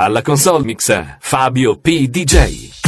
Alla console mix Fabio P. DJ.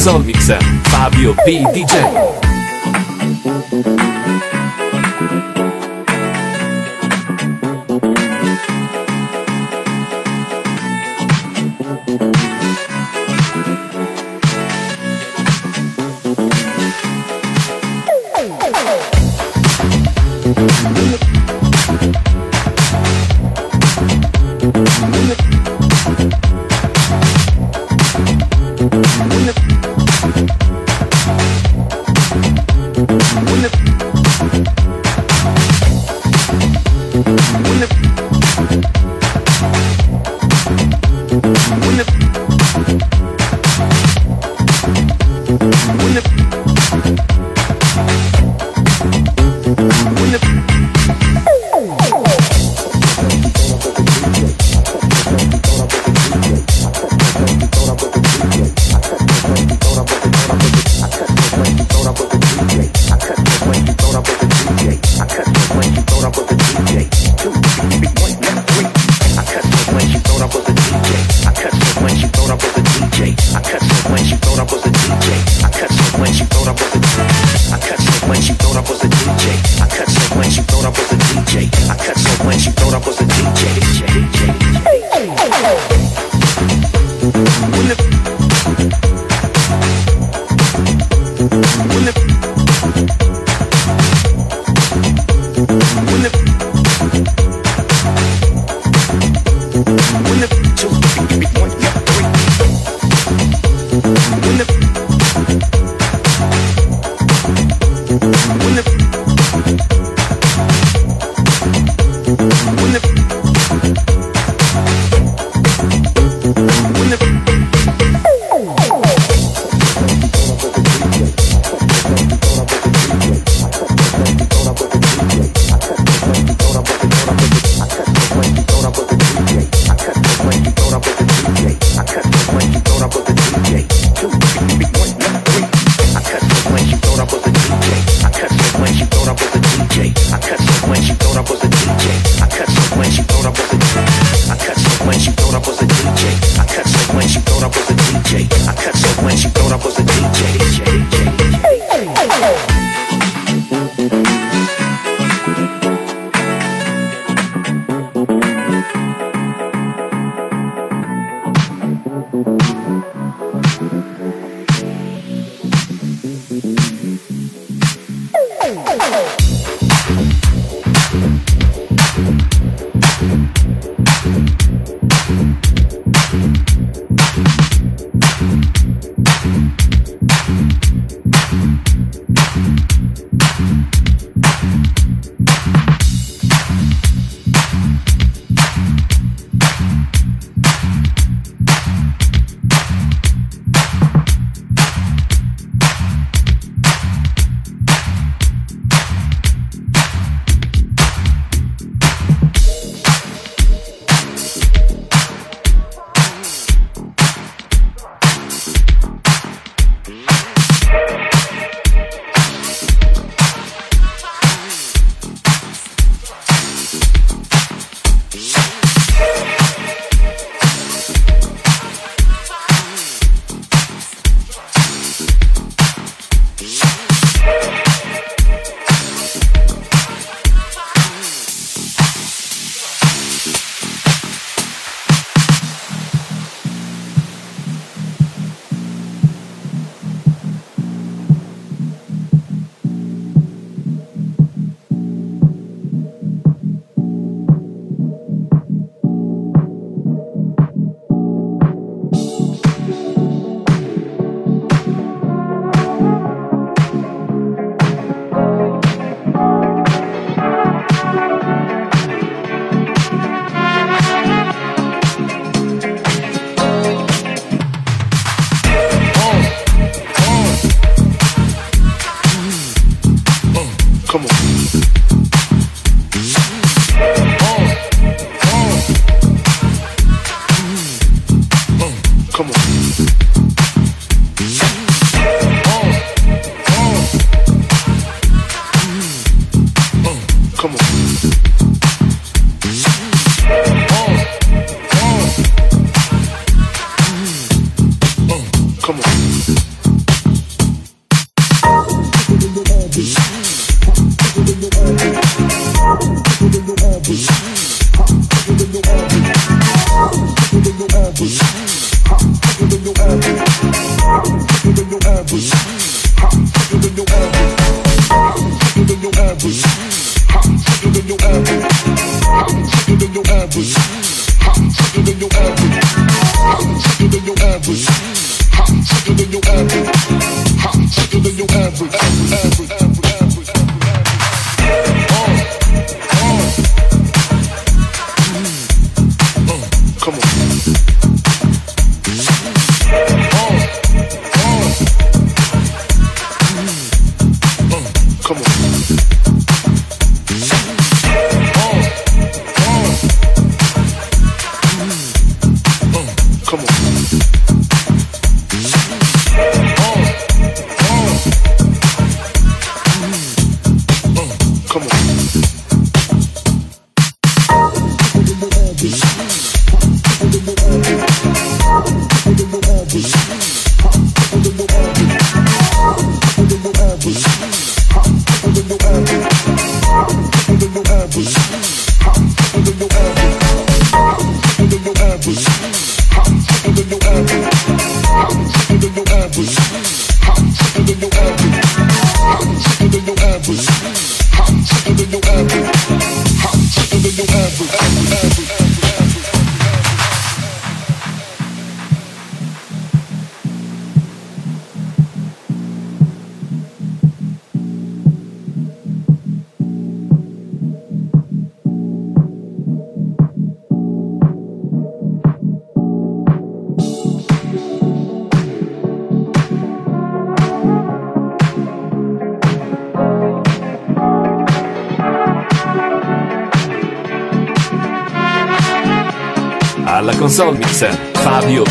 Console Mix, Fabio P. DJ.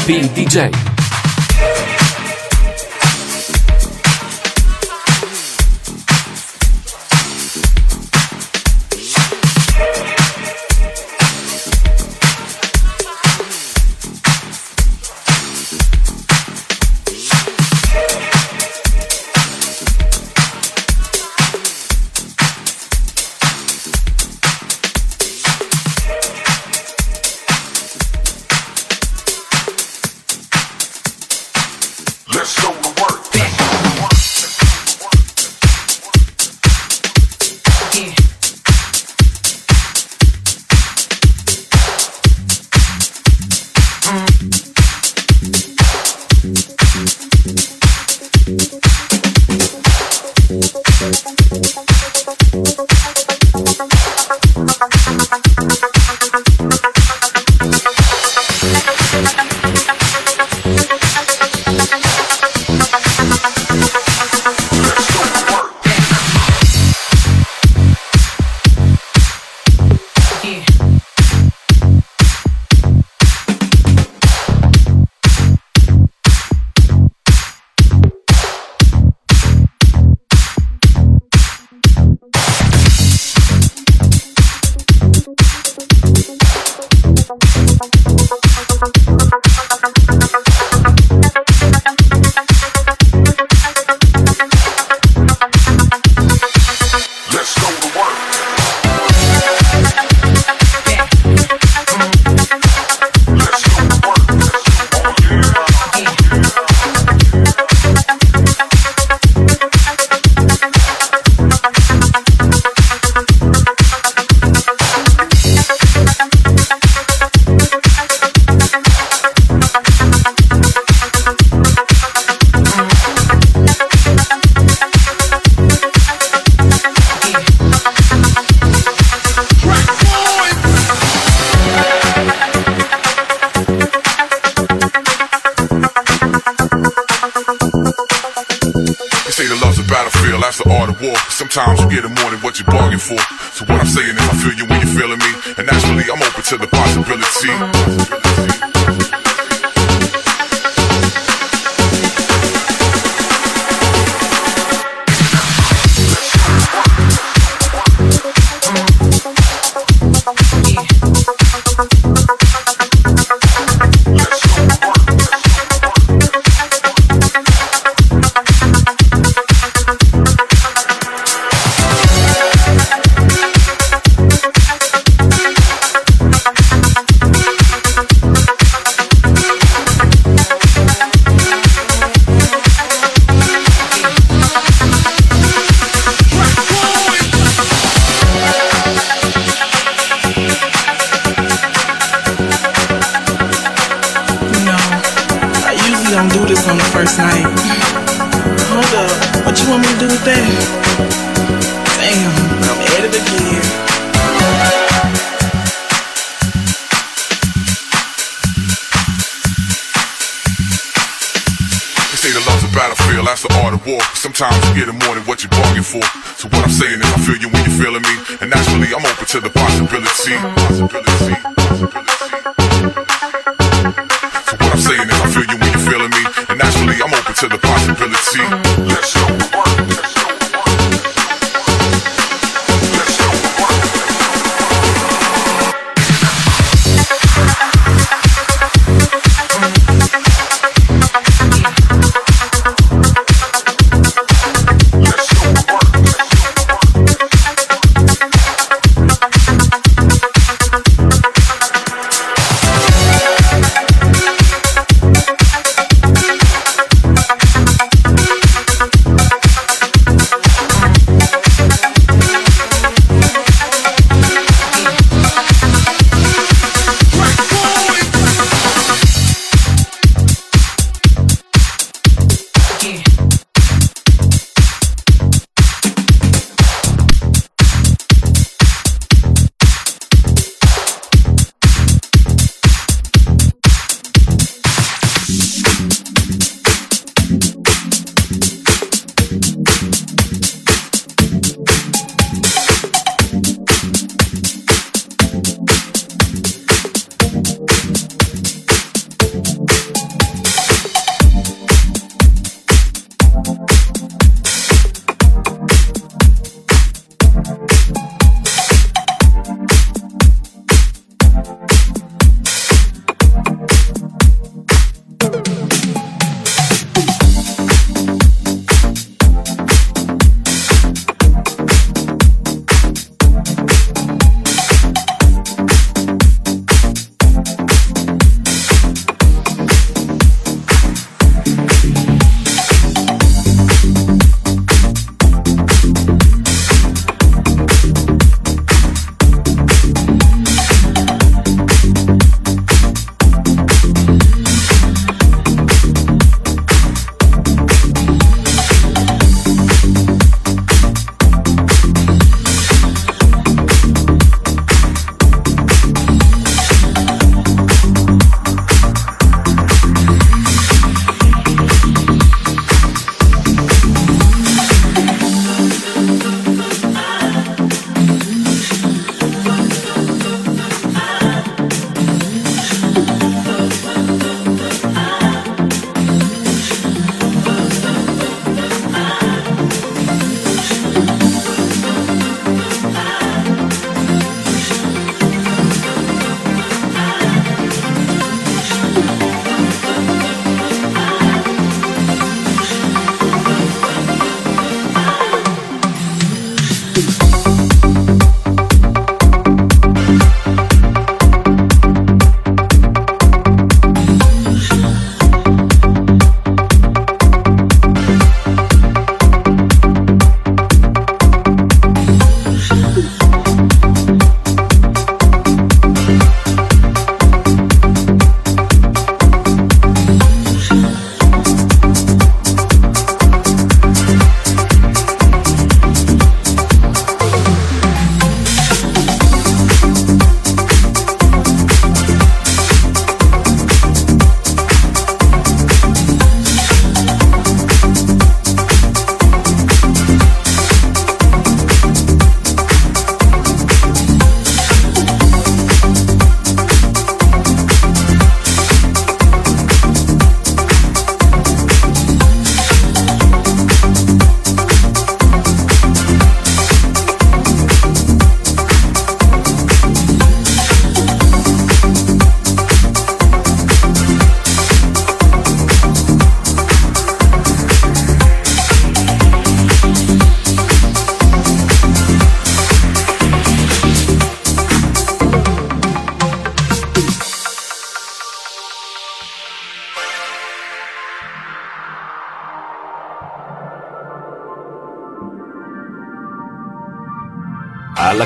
Fabio DJ.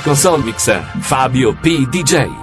Console mix Fabio P. DJ.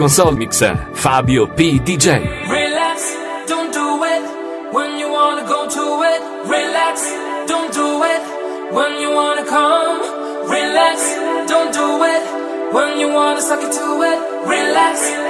console mix Fabio P. DJ. Relax, don't do it when you wanna go to it. Relax, don't do it when you wanna come. Relax, don't do it when you wanna suck it to it. Relax.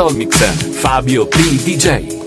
Console mix Fabio P. DJ.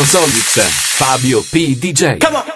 Solix, Fabio P. DJ. Come on.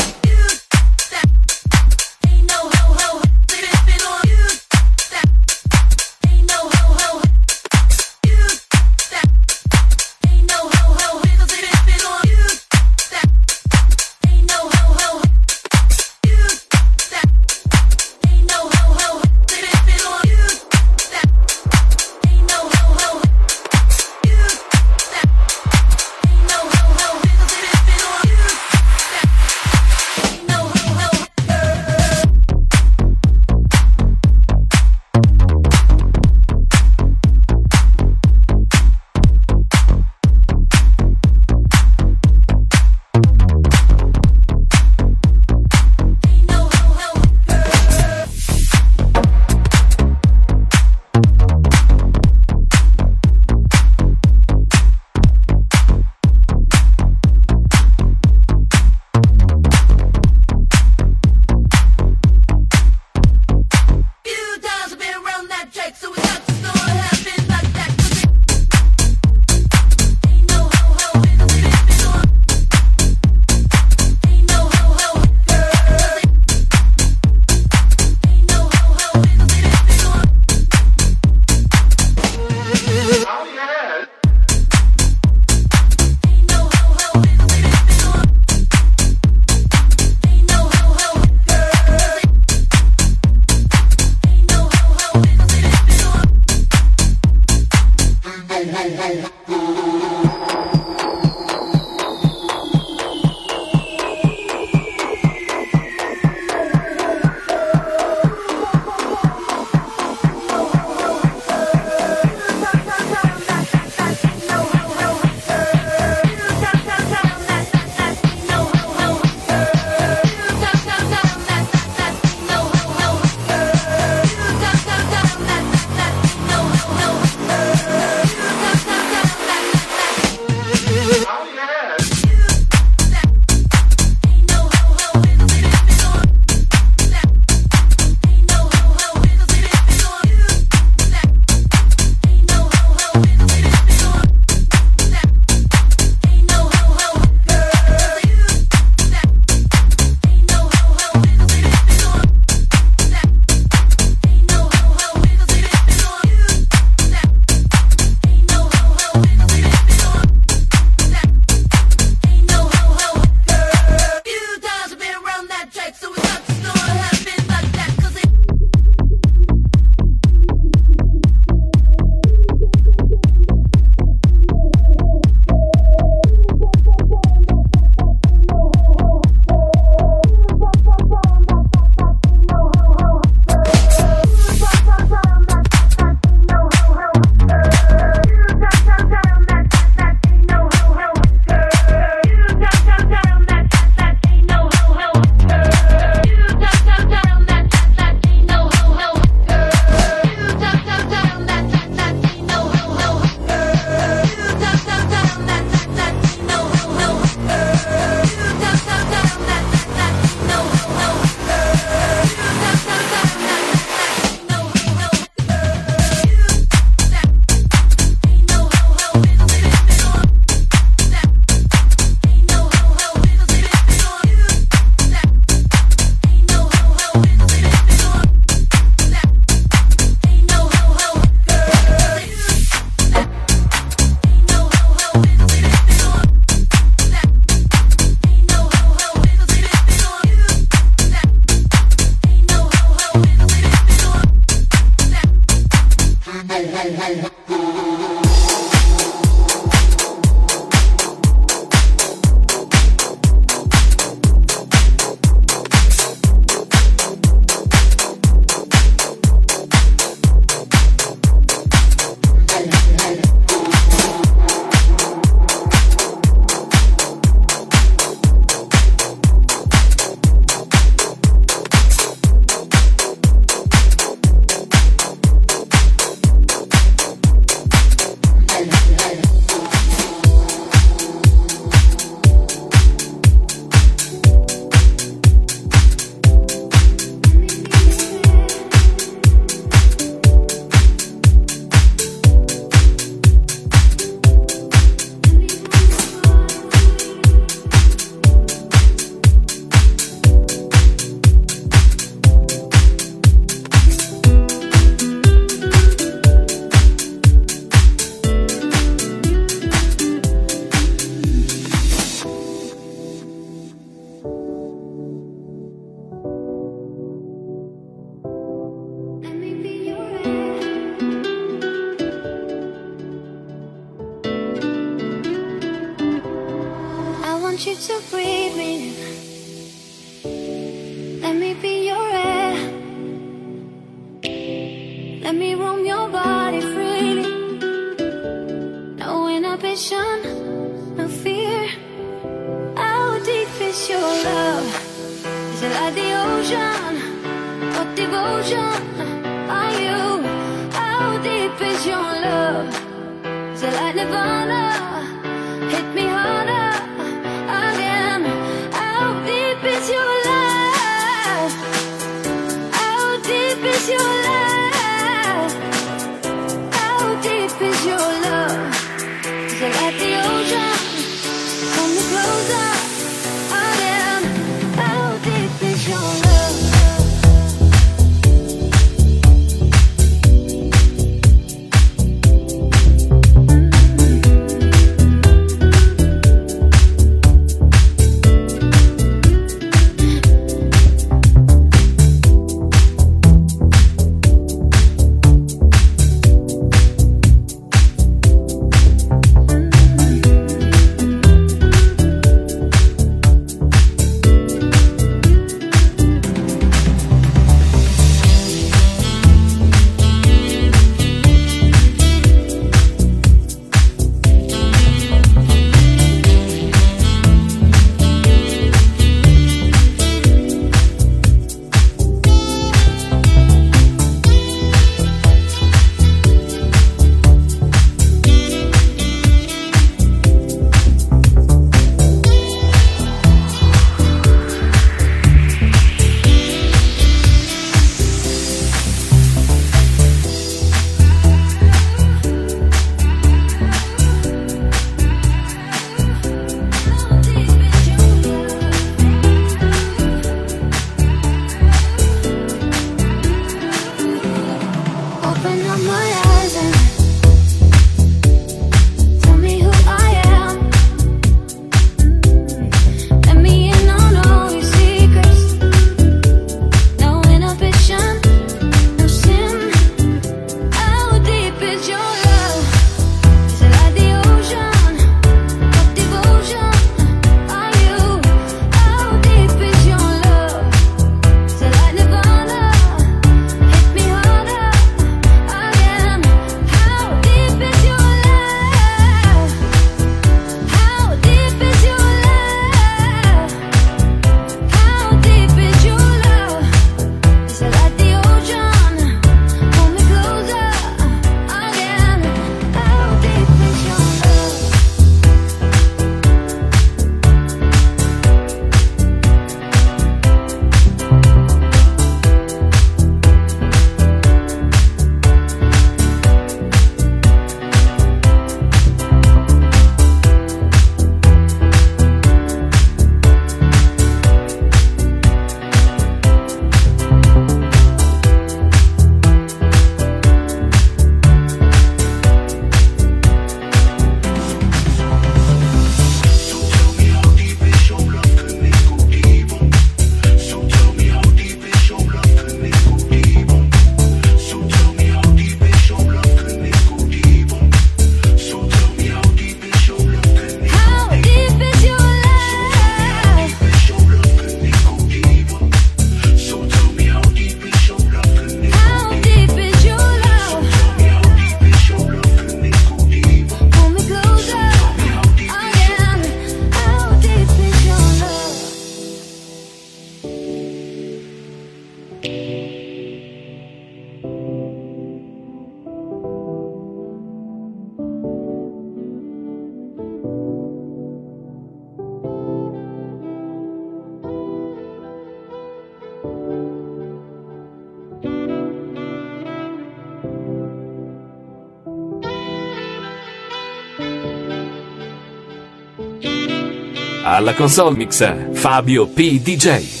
Alla console mix Fabio P. DJ.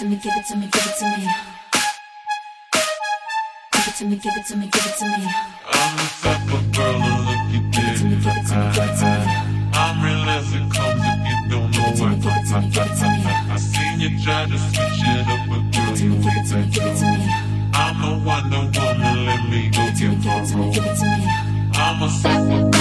to me, give it to me, give it to me. Give it to me, give it to me, give it to me. I'm the type of girl to look you dead in the eye. I'm real as it comes if you don't know what I, I, I, I seen you try to switch it up, but girl, you ain't that true. I'm a wonder woman, let me go get my roll. I'm a sofa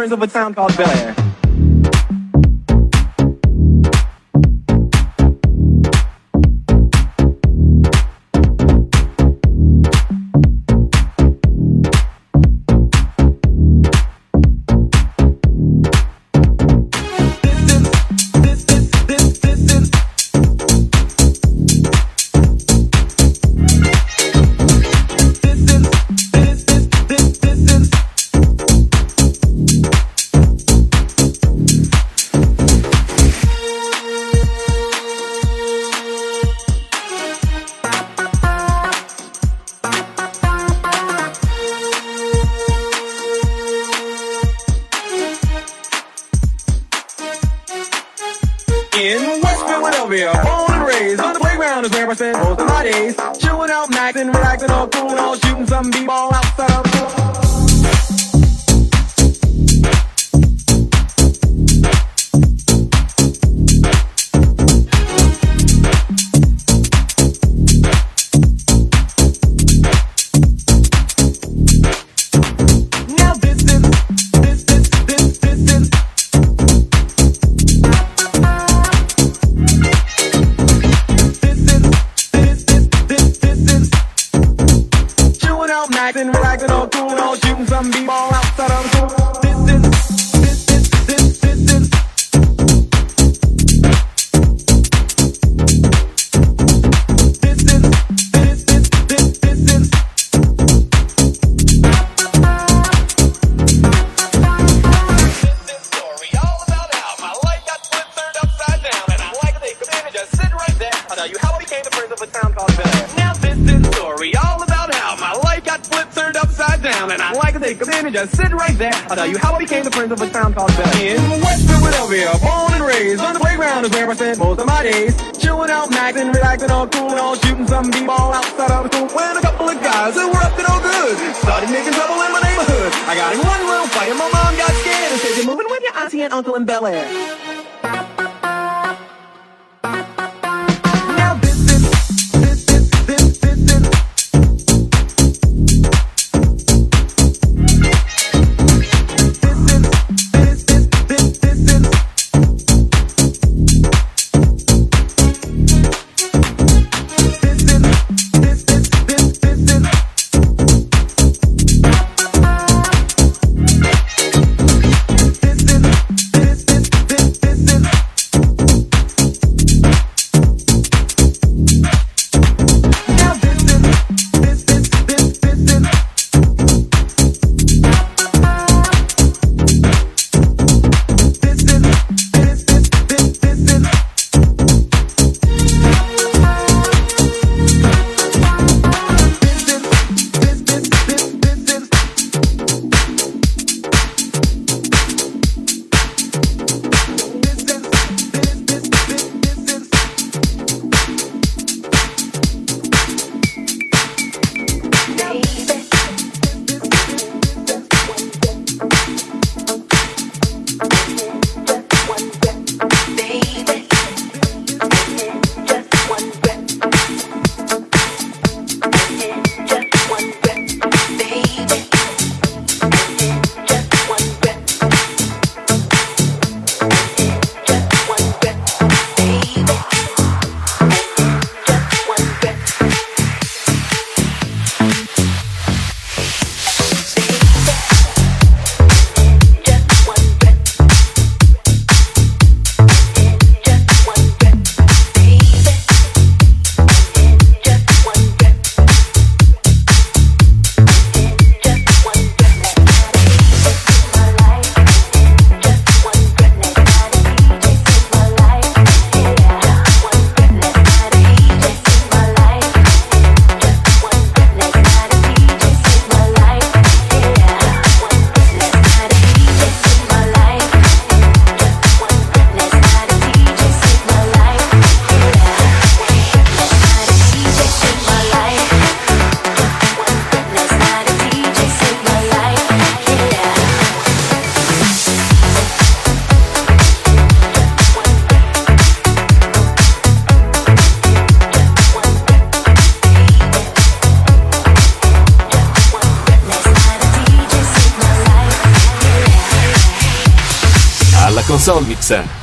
covers of a town called Bel Air.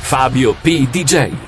Fabio P. DJ.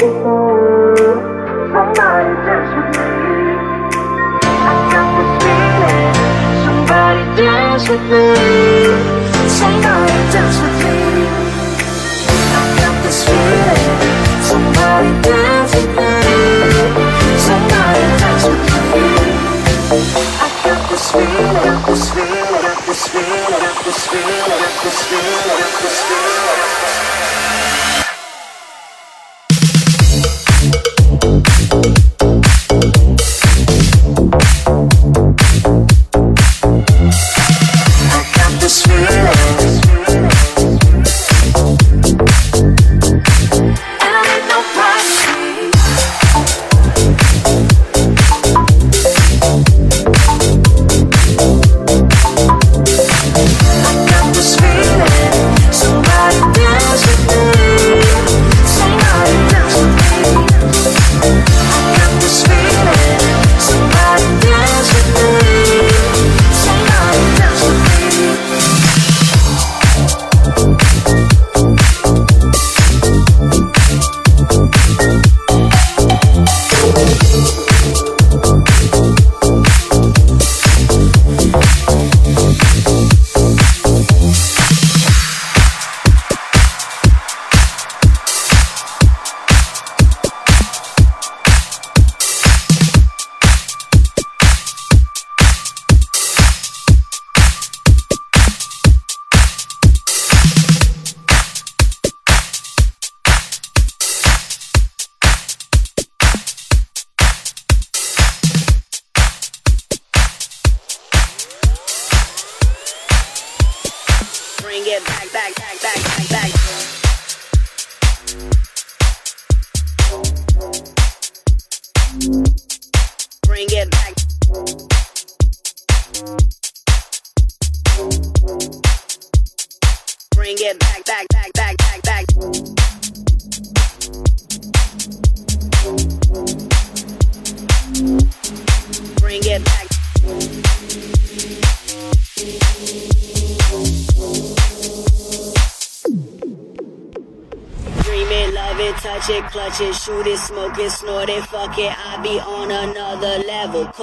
this feeling, this feeling, this feeling, this feeling.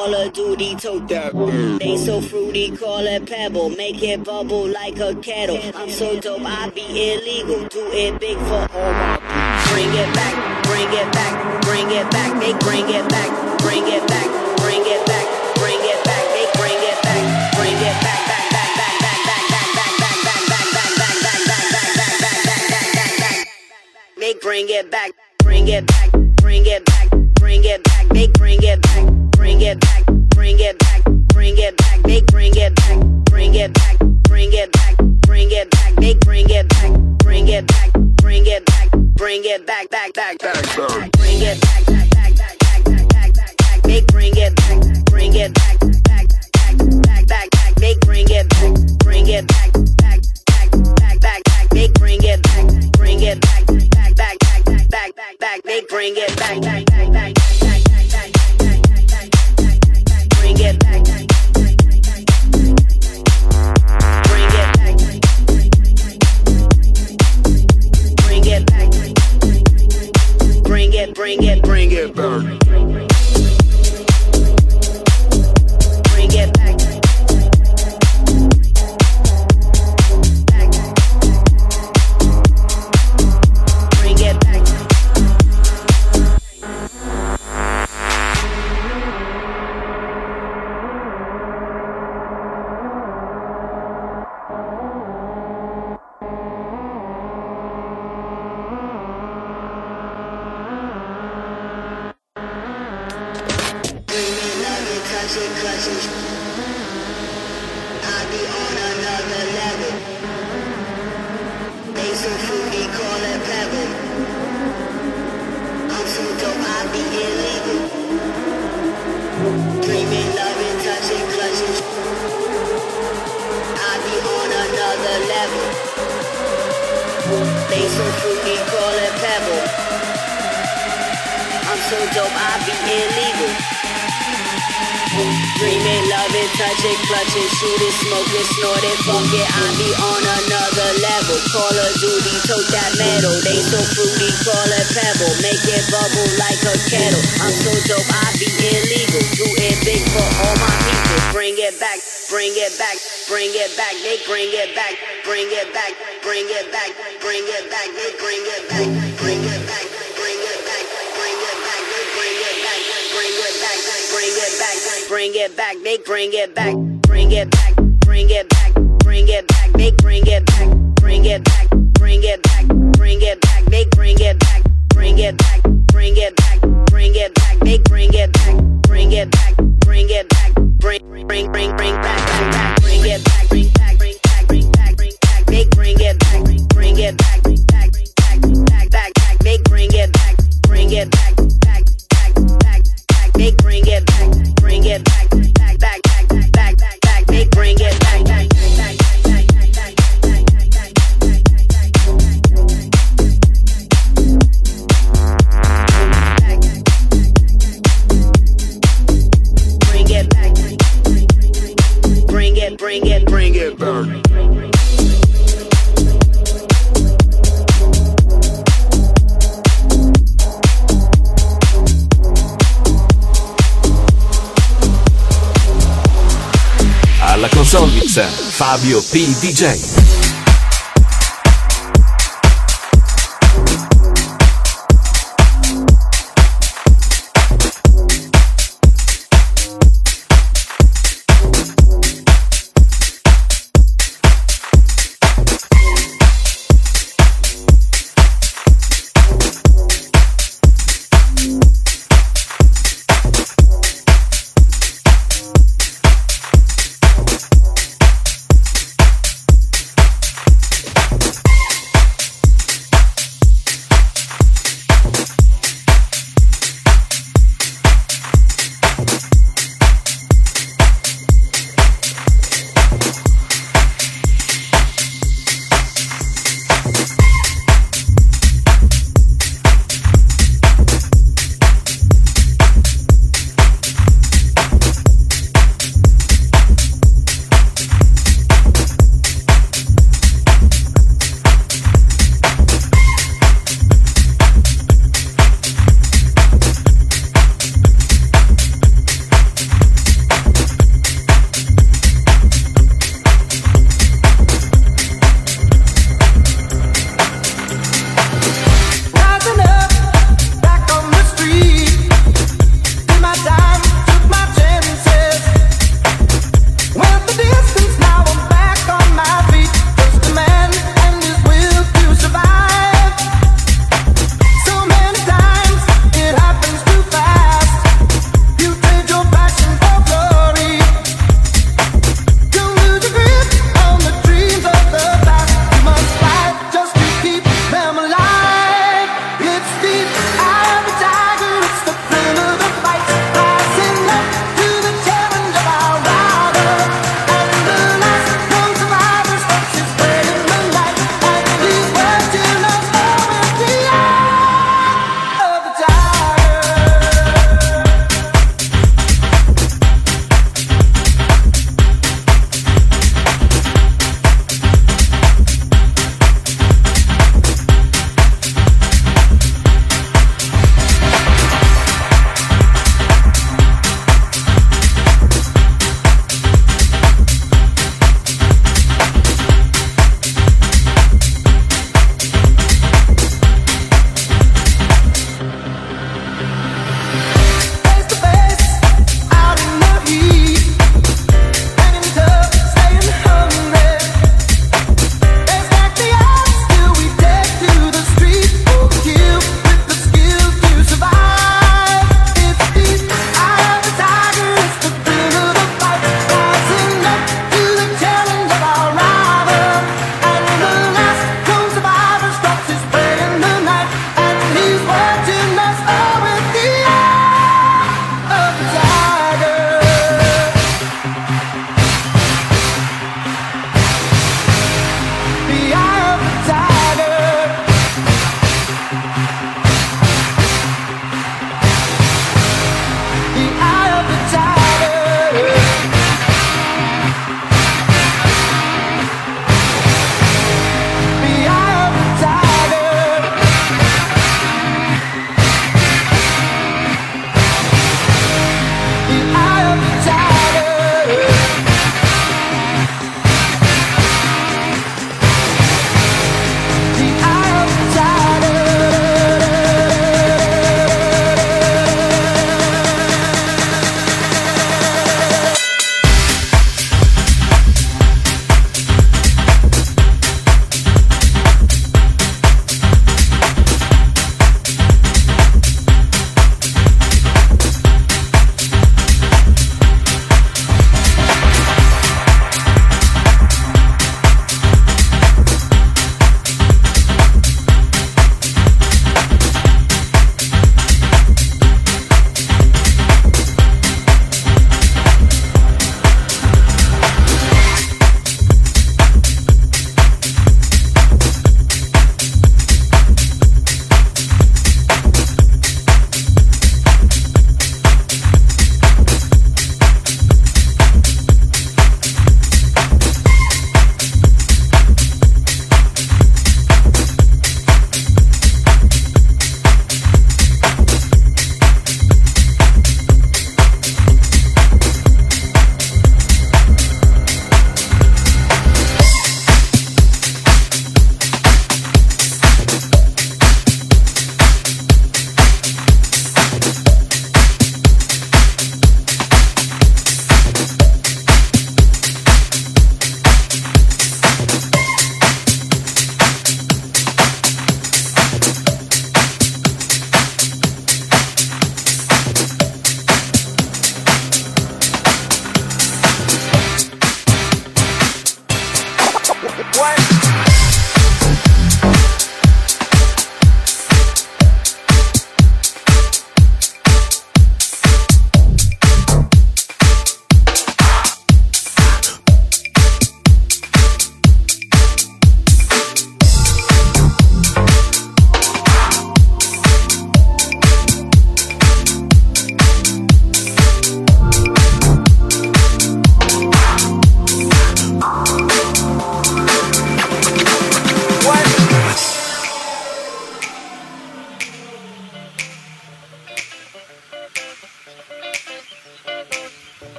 Call of Duty tote that They so fruity, call it pebble. Make it bubble like a kettle. I'm so dope, I be illegal. Do it big for all my Bring it back, bring it back, bring it back. They bring it back, bring it back, bring it back, bring it back. They bring it back, bring it back. They bring it back, bring it back, bring it back, bring it back, they bring it back bring it back, bring it back, bring it back. They bring it back, bring it back, bring it back, bring it back. They bring it back, bring it back, bring it back, bring it back, back, back, back, back. Bring it back, back, back, back, back, back, back, back. They bring it back, bring it back, back, back, back, back, back. They bring it back, bring it back, back, back, back, back, back. They bring it back, bring it back, back, back, back, back, back, back, back. They bring it back, back, back, back, Bring it. Bring it. Bring it back. back, they bring it back, bring it back, bring it back, bring it back, they bring it back, bring it back, bring it back, bring it back, they bring it back, bring it back, bring it back, bring it back, they bring it back, bring it back. Fabio P. DJ.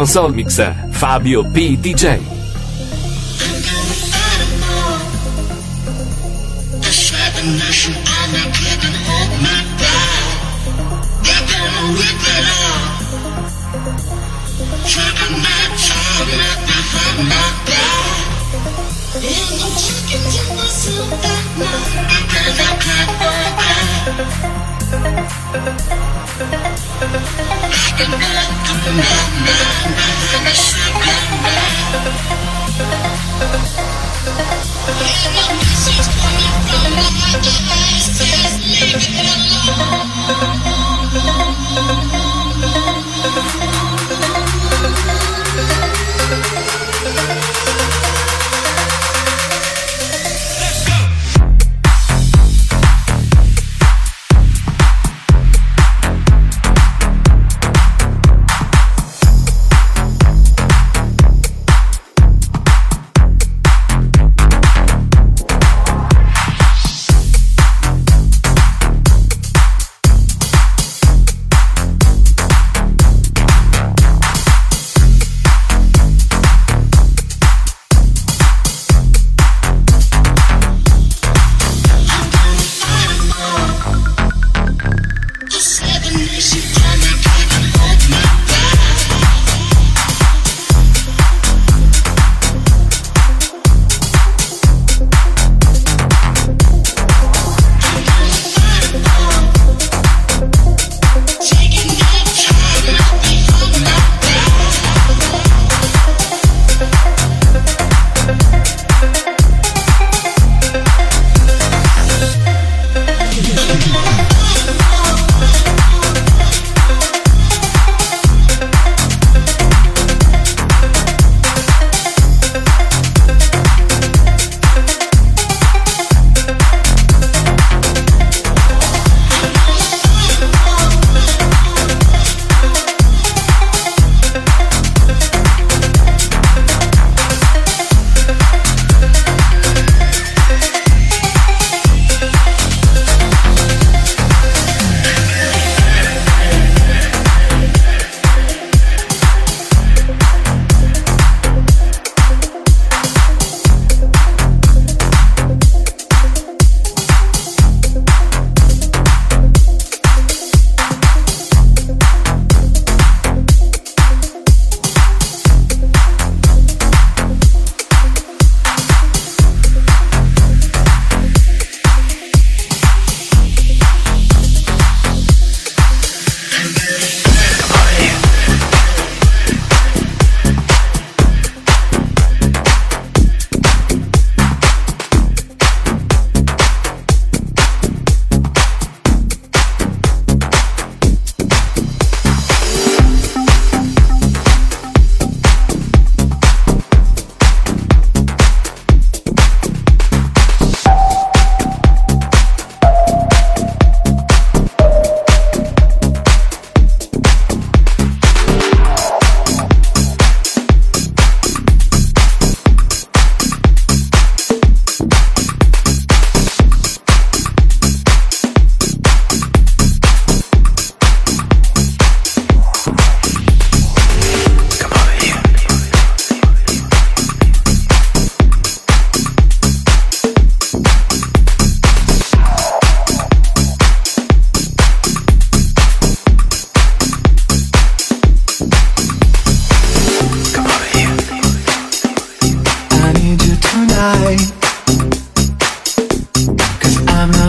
Console mix Fabio P. DJ.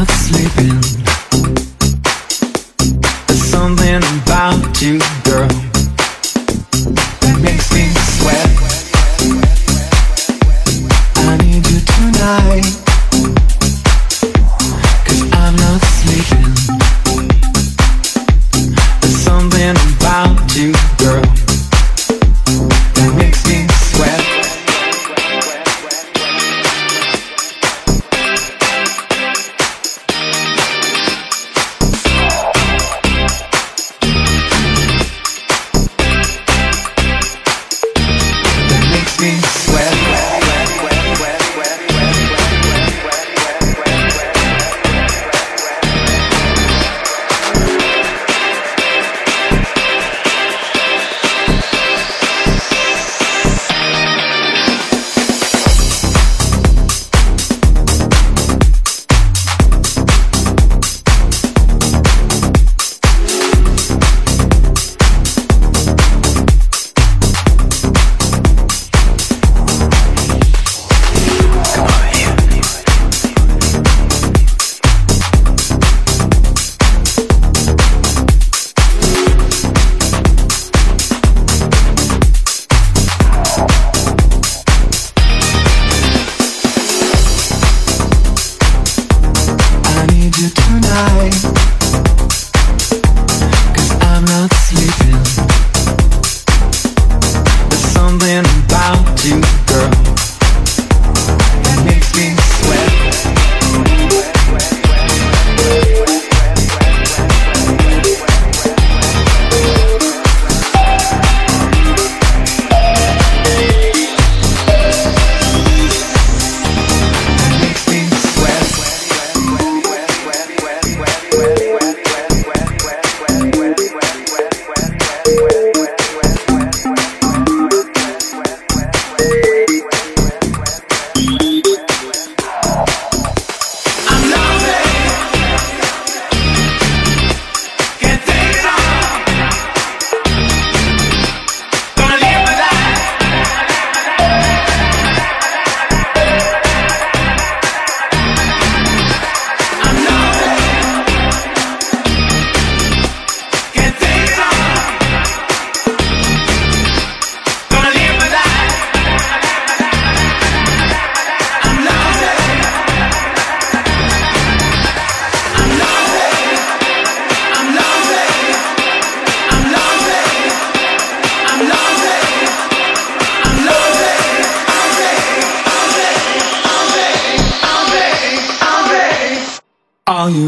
not sleeping.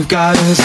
Got is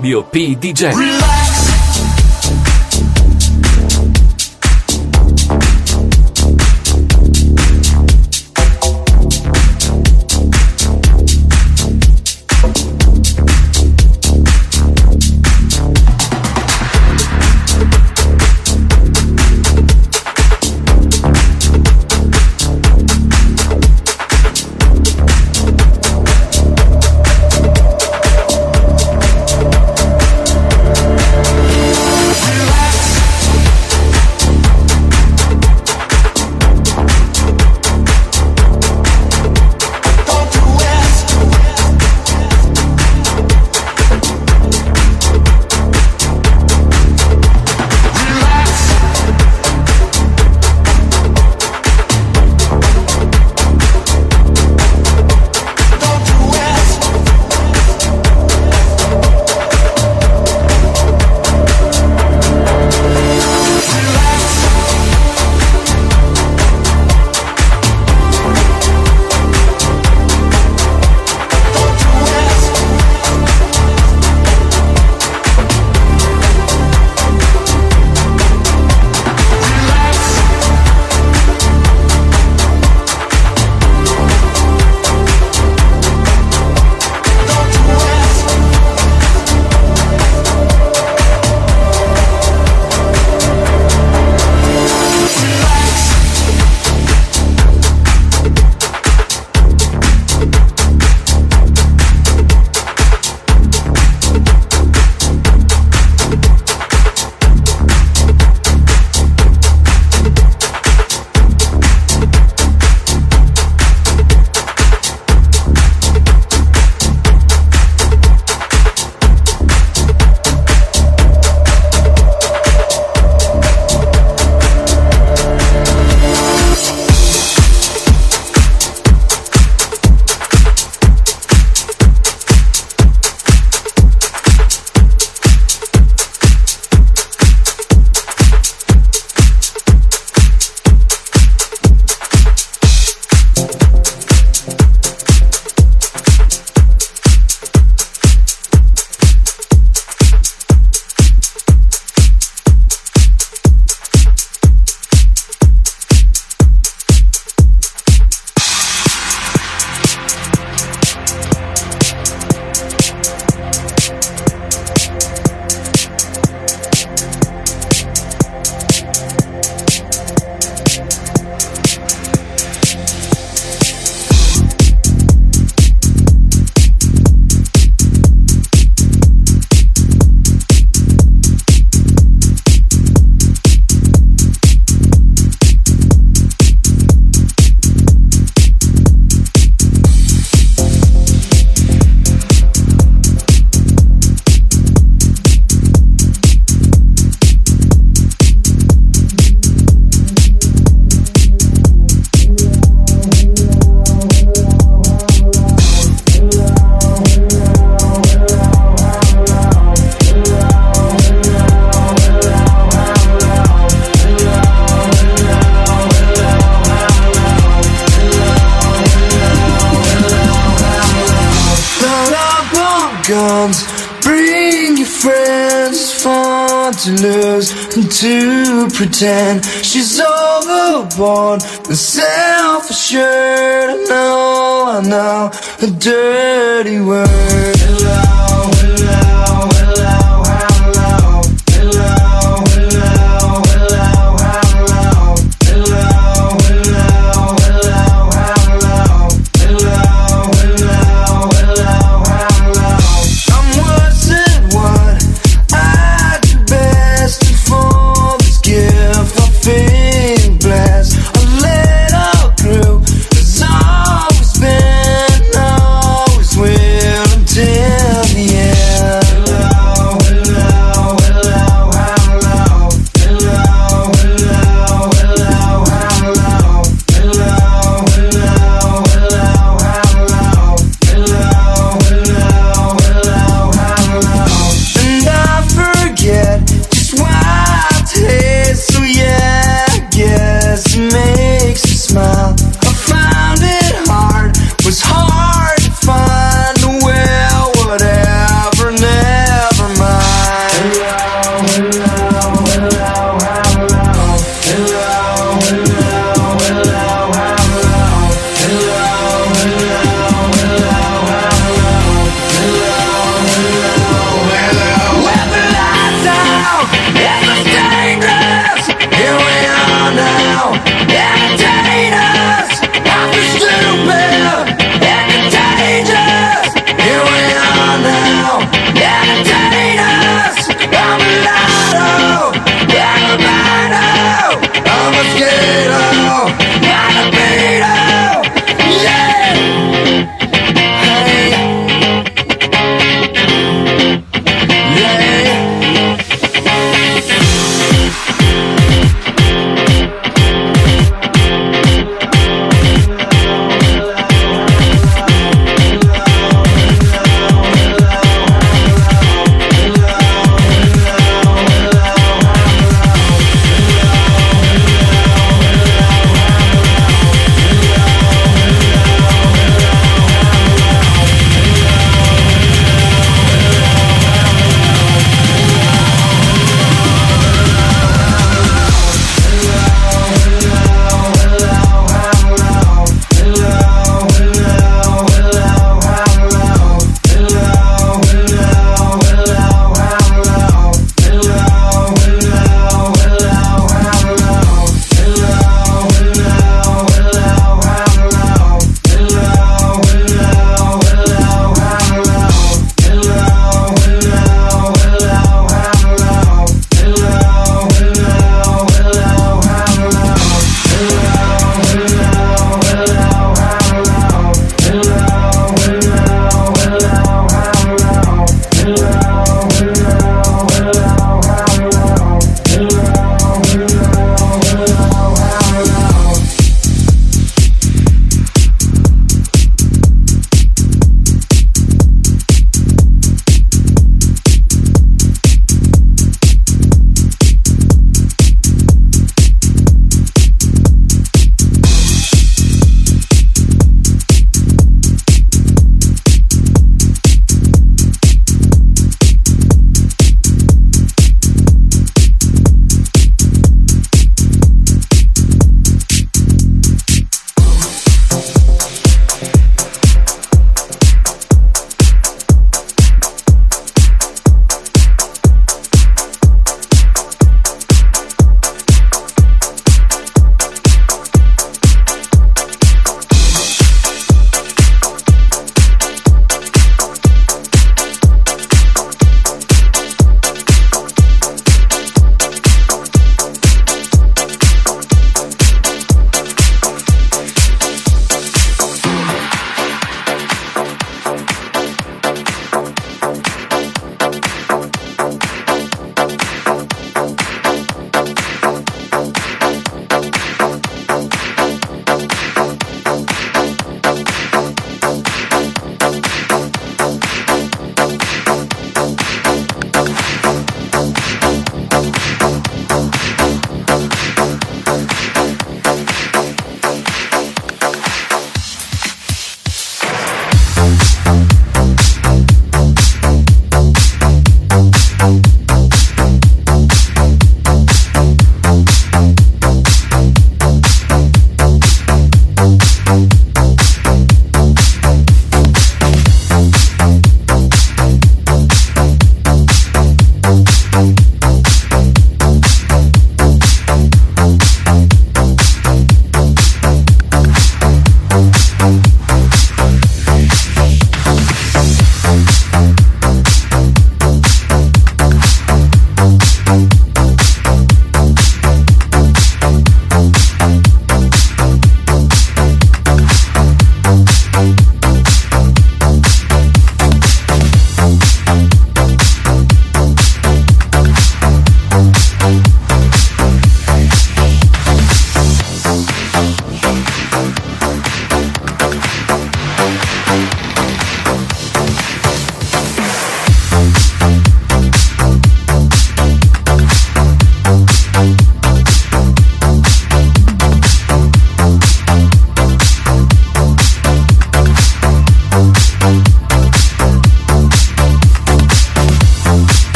Fabio P. DJ.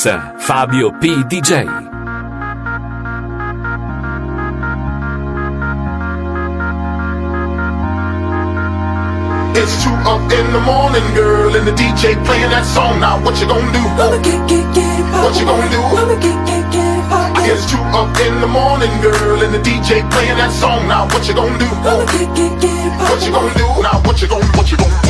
Fabio P. DJ. It's two up in the morning, girl, and the DJ playing that song. Now what you gonna do? Mama, get, get, get it poppin'. What you gonna do? Mama, get, get, get it poppin'. Two up in the morning, girl, and the DJ playing that song. Now what you gonna do? Mama, get, get, get it. What you gonna do? Now what you gonna, what you gonna?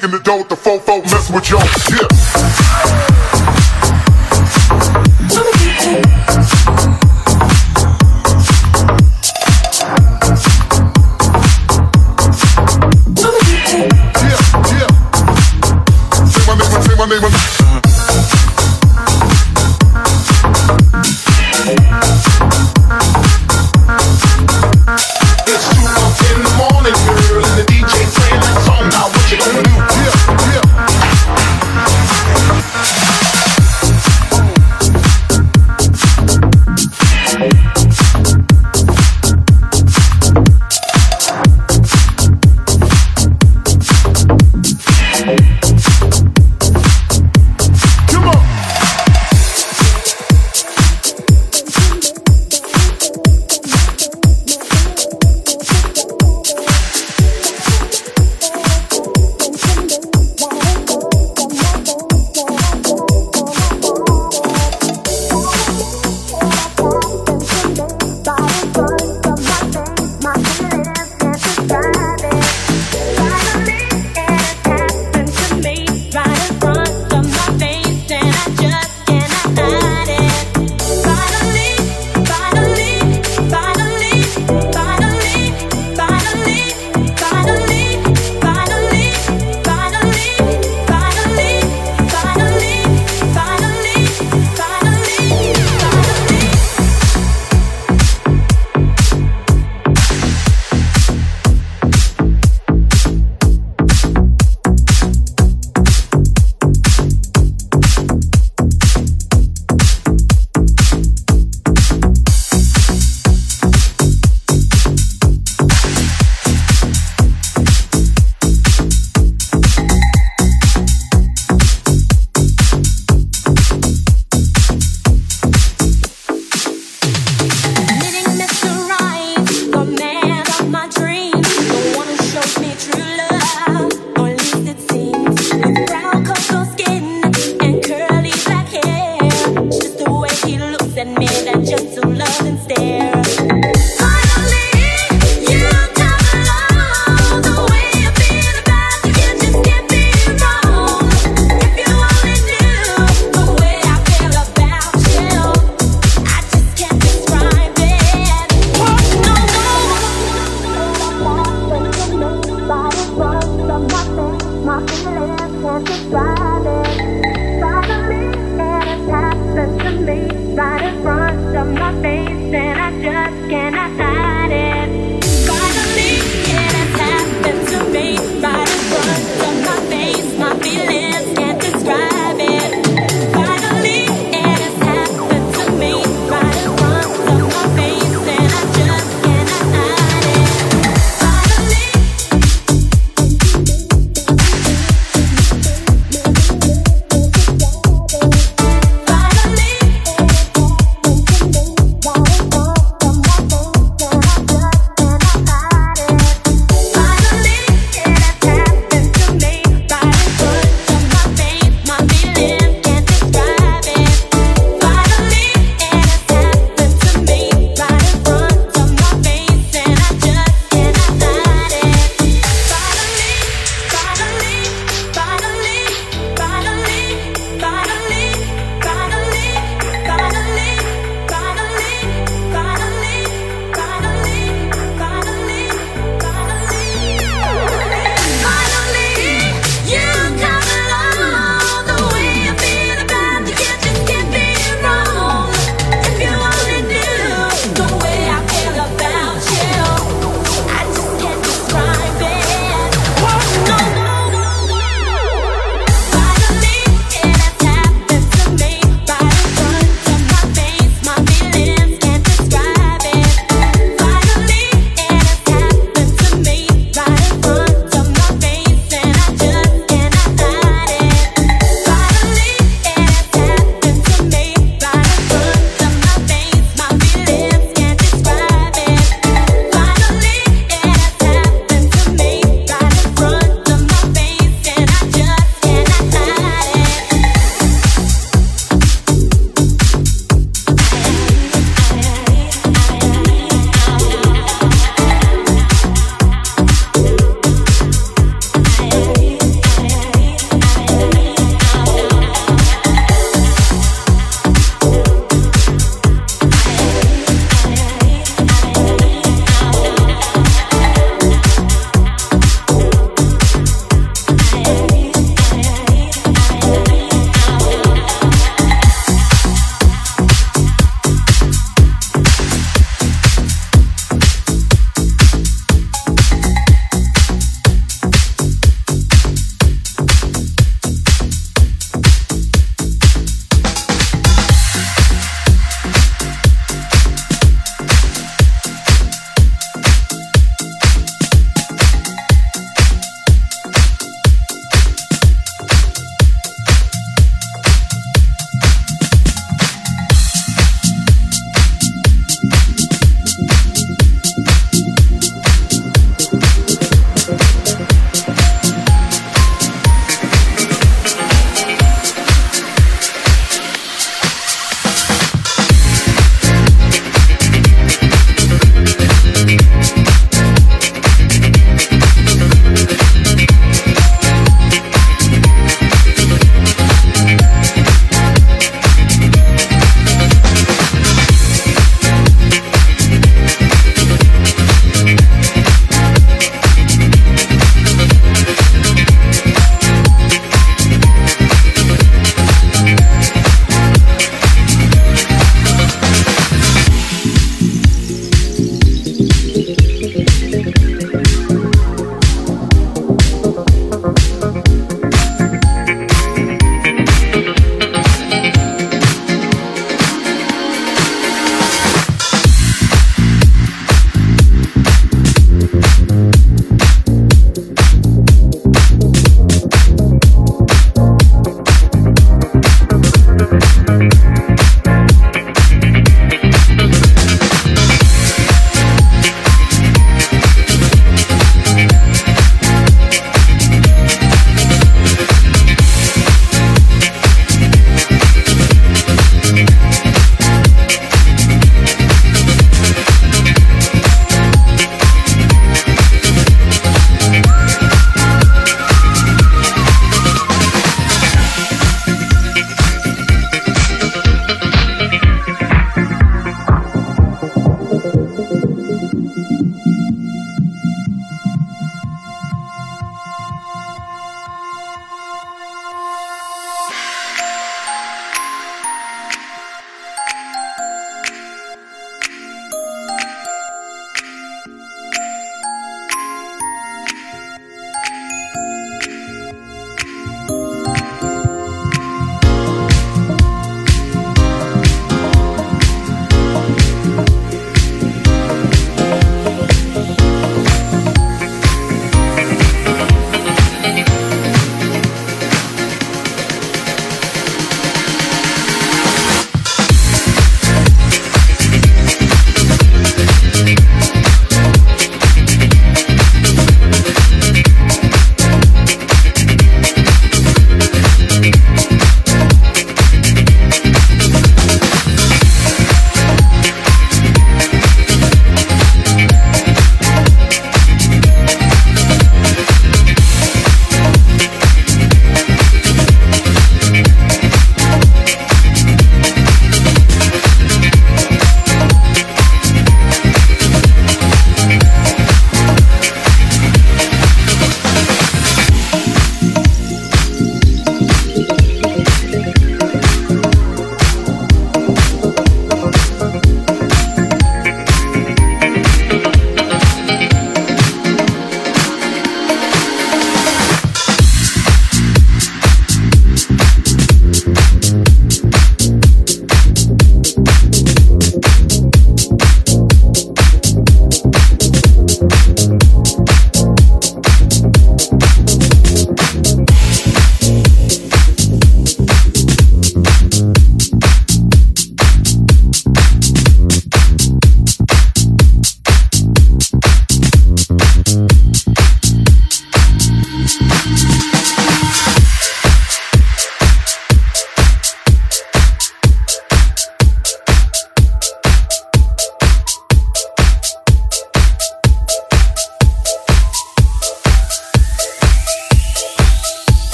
kicking the dough with the fofo, mess with your yeah.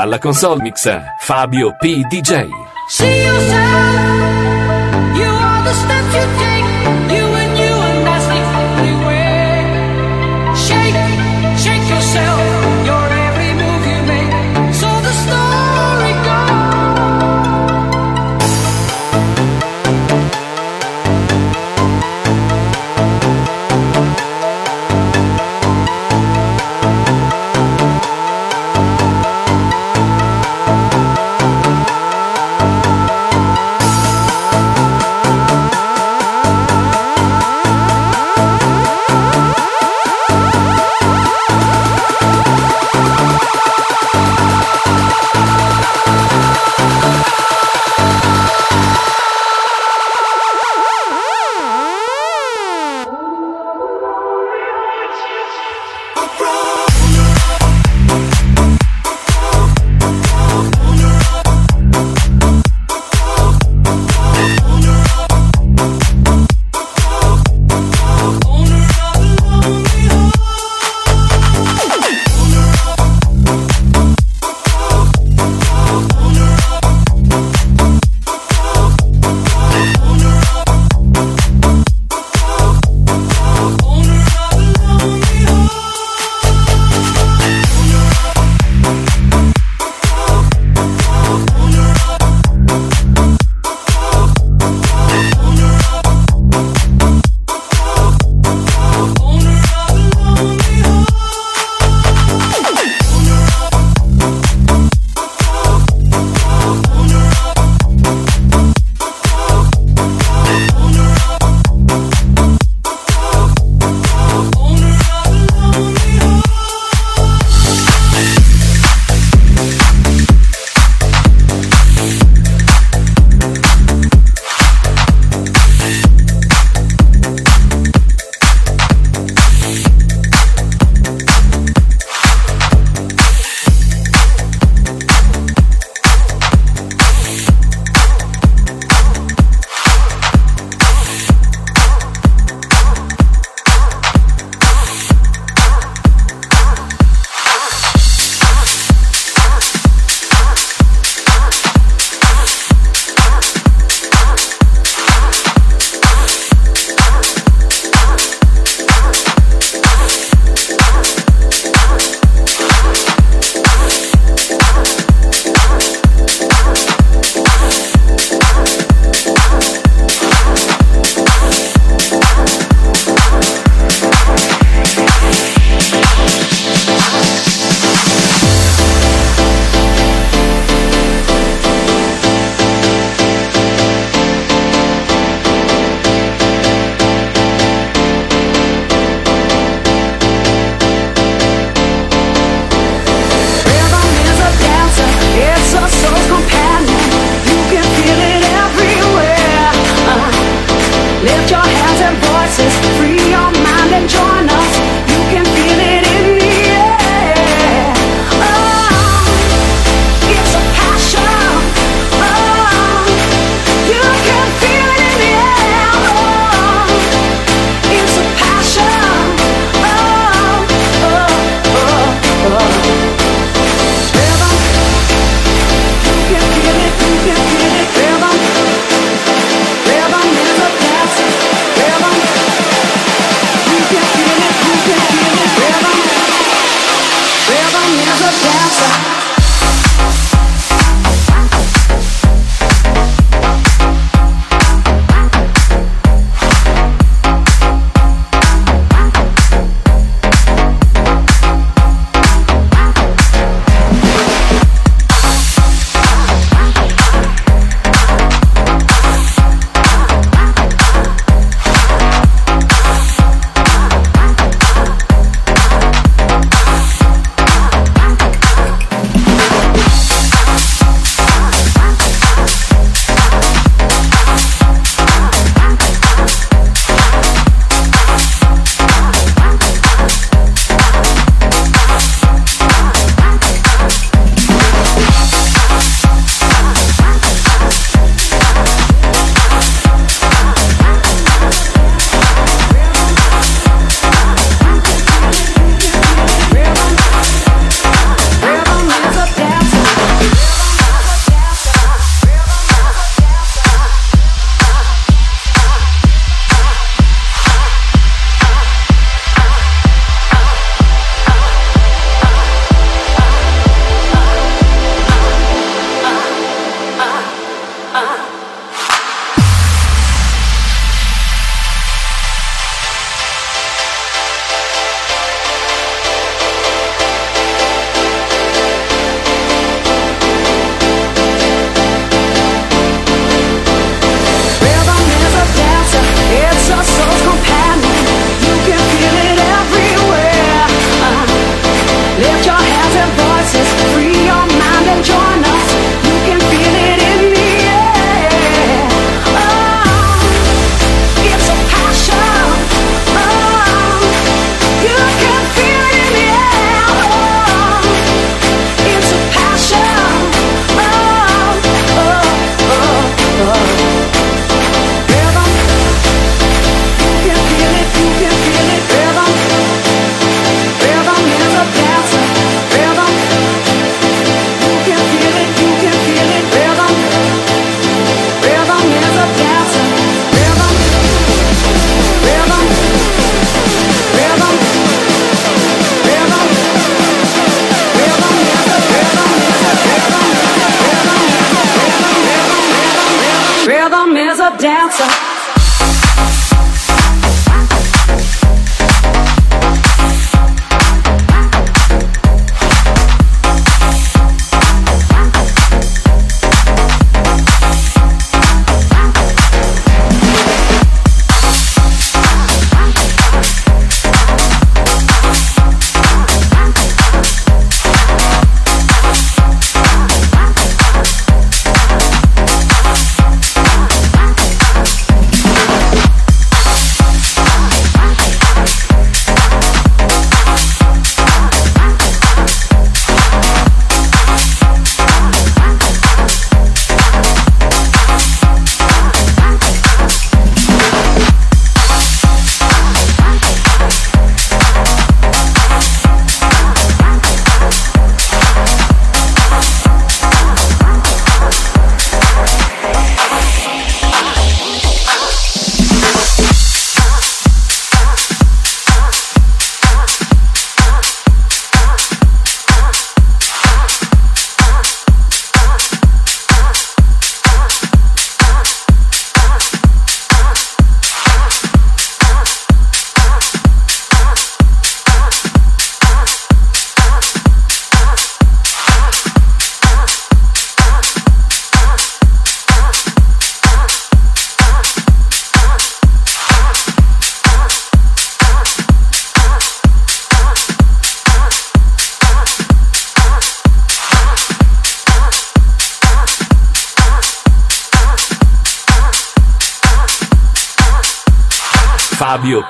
alla console mix Fabio P. DJ.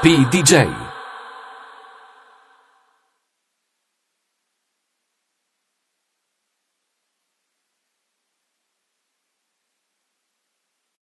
P. DJ.